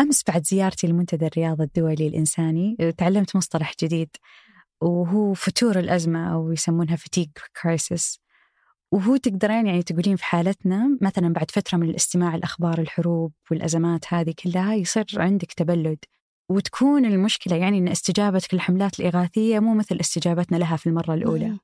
أمس بعد زيارتي لمنتدى الرياضة الدولي الإنساني تعلمت مصطلح جديد وهو فتور الأزمة أو يسمونها fatigue crisis وهو تقدرين يعني تقولين في حالتنا مثلا بعد فترة من الاستماع الأخبار الحروب والأزمات هذه كلها يصير عندك تبلد. وتكون المشكلة يعني أن استجابتك للحملات الإغاثية مو مثل استجابتنا لها في المرة الأولى.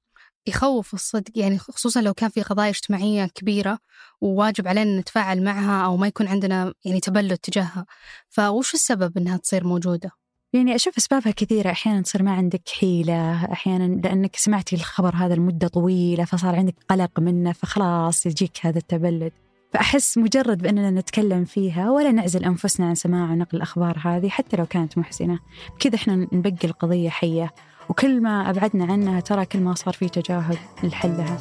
يخوف الصدق يعني خصوصا لو كان في قضايا اجتماعية كبيرة وواجب علينا نتفاعل معها أو ما يكون عندنا يعني تبلد تجاهها. فوش السبب أنها تصير موجودة؟ يعني أشوف أسبابها كثيرة. أحيانا تصير ما عندك حيلة أحيانا لأنك سمعتي الخبر هذا لمدة طويلة فصار عندك قلق منه فخلاص يجيك هذا التبلد. فأحس مجرد بأننا نتكلم فيها ولا نعزل أنفسنا عن سماع ونقل الأخبار هذه حتى لو كانت محزنة. بكذا إحنا نبقي القضية حية. وكل ما أبعدنا عنها ترى كل ما صار في تجاهل لحلها.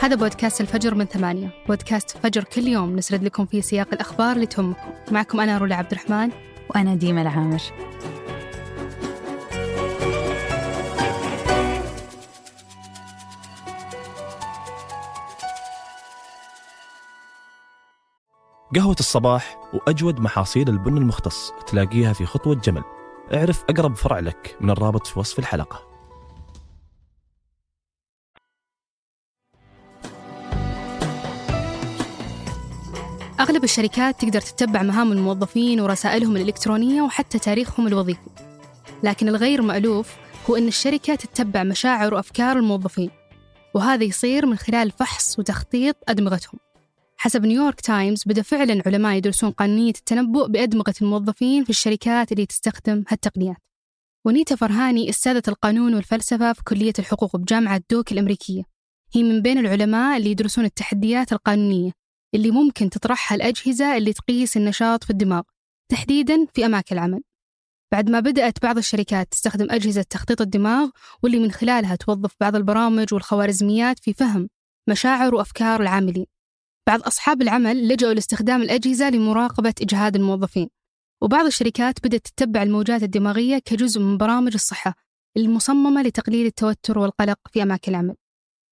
هذا بودكاست الفجر من ثمانية. بودكاست فجر كل يوم نسرد لكم فيه سياق الأخبار اللي تهمكم. معكم أنا رولا عبد الرحمن وأنا ديما العامر. قهوة الصباح وأجود محاصيل البن المختص تلاقيها في خطوة جمل. اعرف أقرب فرع لك من الرابط في وصف الحلقة. أغلب الشركات تقدر تتبع مهام الموظفين ورسائلهم الإلكترونية وحتى تاريخهم الوظيفي. لكن الغير مألوف هو أن الشركة تتبع مشاعر وأفكار الموظفين وهذا يصير من خلال فحص وتخطيط أدمغتهم. حسب نيويورك تايمز بدأ فعلا علماء يدرسون قانونية التنبؤ بأدمغة الموظفين في الشركات اللي تستخدم هالتقنيات. ونيتا فرهاني أستاذة القانون والفلسفة في كلية الحقوق بجامعة دوك الأمريكية. هي من بين العلماء اللي يدرسون التحديات القانونية اللي ممكن تطرحها الأجهزة اللي تقيس النشاط في الدماغ تحديدا في أماكن العمل. بعد ما بدأت بعض الشركات تستخدم أجهزة تخطيط الدماغ واللي من خلالها توظف بعض البرامج والخوارزميات في فهم مشاعر وأفكار العاملين. بعض أصحاب العمل لجأوا لاستخدام الأجهزة لمراقبة إجهاد الموظفين وبعض الشركات بدأت تتبع الموجات الدماغية كجزء من برامج الصحة المصممة لتقليل التوتر والقلق في أماكن العمل.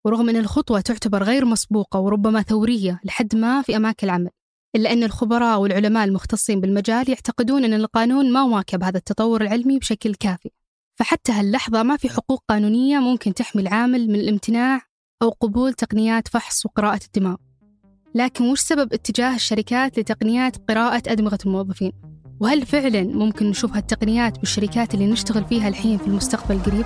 ورغم أن الخطوة تعتبر غير مسبوقة وربما ثورية لحد ما في أماكن العمل إلا أن الخبراء والعلماء المختصين بالمجال يعتقدون أن القانون ما واكب هذا التطور العلمي بشكل كافي. فحتى هاللحظة ما في حقوق قانونية ممكن تحمي العامل من الامتناع أو قبول تقنيات فحص وقراءة الدماغ. لكن وش سبب اتجاه الشركات لتقنيات قراءة أدمغة الموظفين؟ وهل فعلا ممكن نشوف هالتقنيات بالشركات اللي نشتغل فيها الحين في المستقبل القريب؟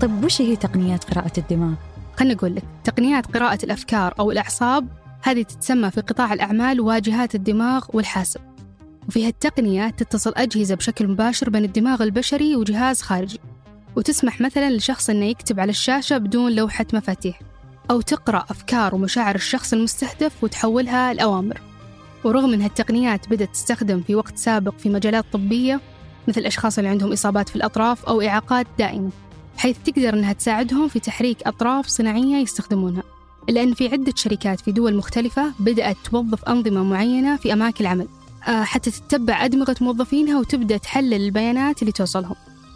طيب وش هي تقنيات قراءة الدماغ؟ خلنا نقول لك تقنيات قراءة الأفكار أو الأعصاب هذه تتسمى في قطاع الأعمال واجهات الدماغ والحاسب وفي هالتقنية تتصل أجهزة بشكل مباشر بين الدماغ البشري وجهاز خارجي وتسمح مثلا لشخص أنه يكتب على الشاشة بدون لوحة مفاتيح أو تقرأ أفكار ومشاعر الشخص المستهدف وتحولها لأوامر. ورغم أن هالتقنيات بدأت تستخدم في وقت سابق في مجالات طبية مثل الأشخاص اللي عندهم إصابات في الأطراف أو إعاقات دائمة حيث تقدر أنها تساعدهم في تحريك أطراف صناعية يستخدمونها. إلا أن في عدة شركات في دول مختلفة بدأت توظف أنظمة معينة في أماكن العمل آه، حتى تتبع أدمغة موظفينها وتبدأ تحلل البيانات اللي توصلهم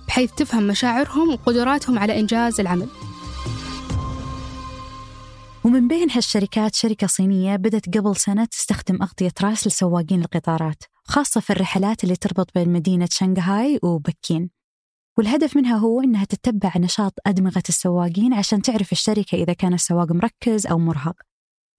بحيث تفهم مشاعرهم وقدراتهم على إنجاز العمل. ومن بين هالشركات شركة صينية بدأت قبل سنة تستخدم أغطية رأس لسواقين القطارات خاصة في الرحلات اللي تربط بين مدينة شنغهاي وبكين. والهدف منها هو أنها تتبع نشاط أدمغة السواقين عشان تعرف الشركة إذا كان السواق مركز أو مرهق.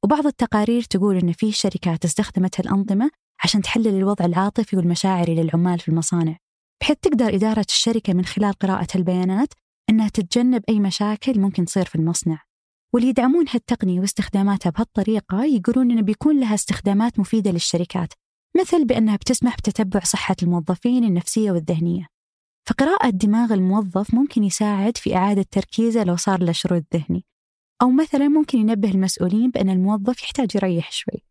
وبعض التقارير تقول أن في شركات استخدمت هالأنظمة عشان تحلل الوضع العاطفي والمشاعري للعمال في المصانع. بحيث تقدر إدارة الشركة من خلال قراءة البيانات أنها تتجنب أي مشاكل ممكن تصير في المصنع. واللي يدعمون هالتقنية واستخداماتها بهالطريقة يقولون أنه بيكون لها استخدامات مفيدة للشركات مثل بأنها بتسمح بتتبع صحة الموظفين النفسية والذهنية. فقراءة دماغ الموظف ممكن يساعد في إعادة تركيزه لو صار له شرود ذهني. أو مثلا ممكن ينبه المسؤولين بأن الموظف يحتاج يريح شوي.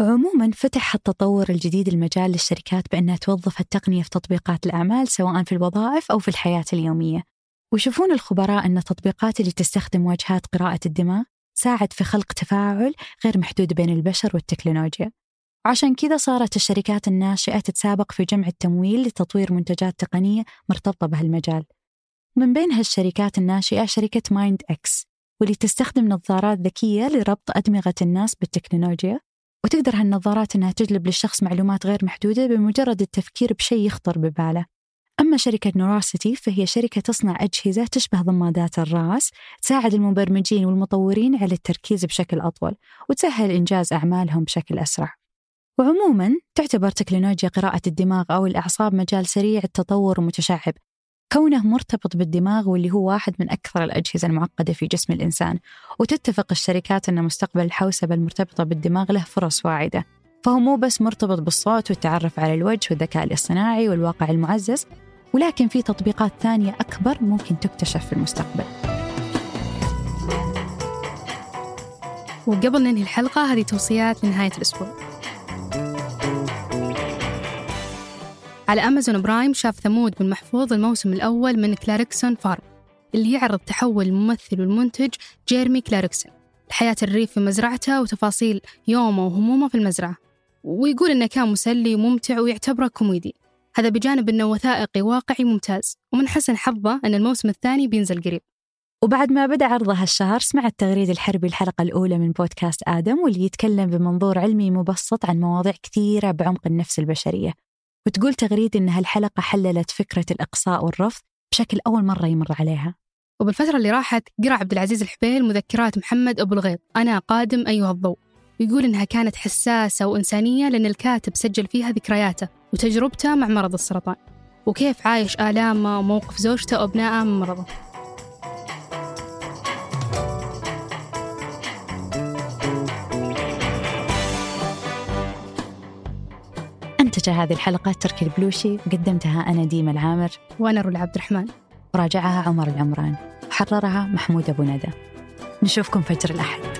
عموما فتح التطور الجديد المجال للشركات بأنها توظف التقنية في تطبيقات الأعمال سواء في الوظائف أو في الحياة اليومية. ويشوفون الخبراء أن التطبيقات اللي تستخدم واجهات قراءة الدماغ ساعد في خلق تفاعل غير محدود بين البشر والتكنولوجيا. عشان كذا صارت الشركات الناشئة تتسابق في جمع التمويل لتطوير منتجات تقنية مرتبطة بهالمجال. من بين هالشركات الناشئة شركة MindX واللي تستخدم نظارات ذكية لربط أدمغة الناس بالتكنولوجيا. وتقدر هالنظارات أنها تجلب للشخص معلومات غير محدودة بمجرد التفكير بشيء يخطر بباله. أما شركة Neurosity فهي شركة تصنع أجهزة تشبه ضمادات الرأس تساعد المبرمجين والمطورين على التركيز بشكل أطول وتسهل إنجاز أعمالهم بشكل أسرع. وعموما تعتبر تكنولوجيا قراءة الدماغ أو الأعصاب مجال سريع التطور ومتشعب كونه مرتبط بالدماغ واللي هو واحد من أكثر الأجهزة المعقدة في جسم الإنسان. وتتفق الشركات أن مستقبل الحوسبة المرتبطة بالدماغ له فرص واعدة. فهو مو بس مرتبط بالصوت والتعرف على الوجه والذكاء الاصطناعي والواقع المعزز ولكن في تطبيقات ثانية أكبر ممكن تكتشف في المستقبل. وقبل ننهي الحلقة هذه توصيات لنهاية الأسبوع. على Amazon Prime شاف ثمود بن محفوظ الموسم الأول من Clarkson Farm اللي يعرض تحول الممثل والمنتج جيرمي كلاركسون لحياة الريف في مزرعته وتفاصيل يومه وهمومه في المزرعة. ويقول إنه كان مسلي وممتع ويعتبره كوميدي. هذا بجانب أنه وثائقي واقعي ممتاز. ومن حسن حظه أن الموسم الثاني بينزل قريب. وبعد ما بدأ عرضه هالشهر سمع التغريد الحربي الحلقة الأولى من بودكاست آدم واللي يتكلم بمنظور علمي مبسط عن مواضيع كثيرة بعمق النفس البشرية. وتقول تغريد إن هالحلقة حللت فكرة الإقصاء والرفض بشكل أول مرة يمر عليها. وبالفترة اللي راحت قرأ عبد العزيز الحبيل مذكرات محمد أبو الغيط. أنا قادم أيها الضوء. ويقول إنها كانت حساسة وإنسانية لأن الكاتب سجل فيها ذكرياته وتجربته مع مرض السرطان. وكيف عايش آلامه وموقف زوجته وأبنائه من مرضه. أنتج هذه الحلقة تركي البلوشي وقدمتها أنا ديما العامر. وأنا رولا عبد الرحمن. وراجعها عمر العمران. وحررها محمود أبو ندى. نشوفكم فجر الأحد.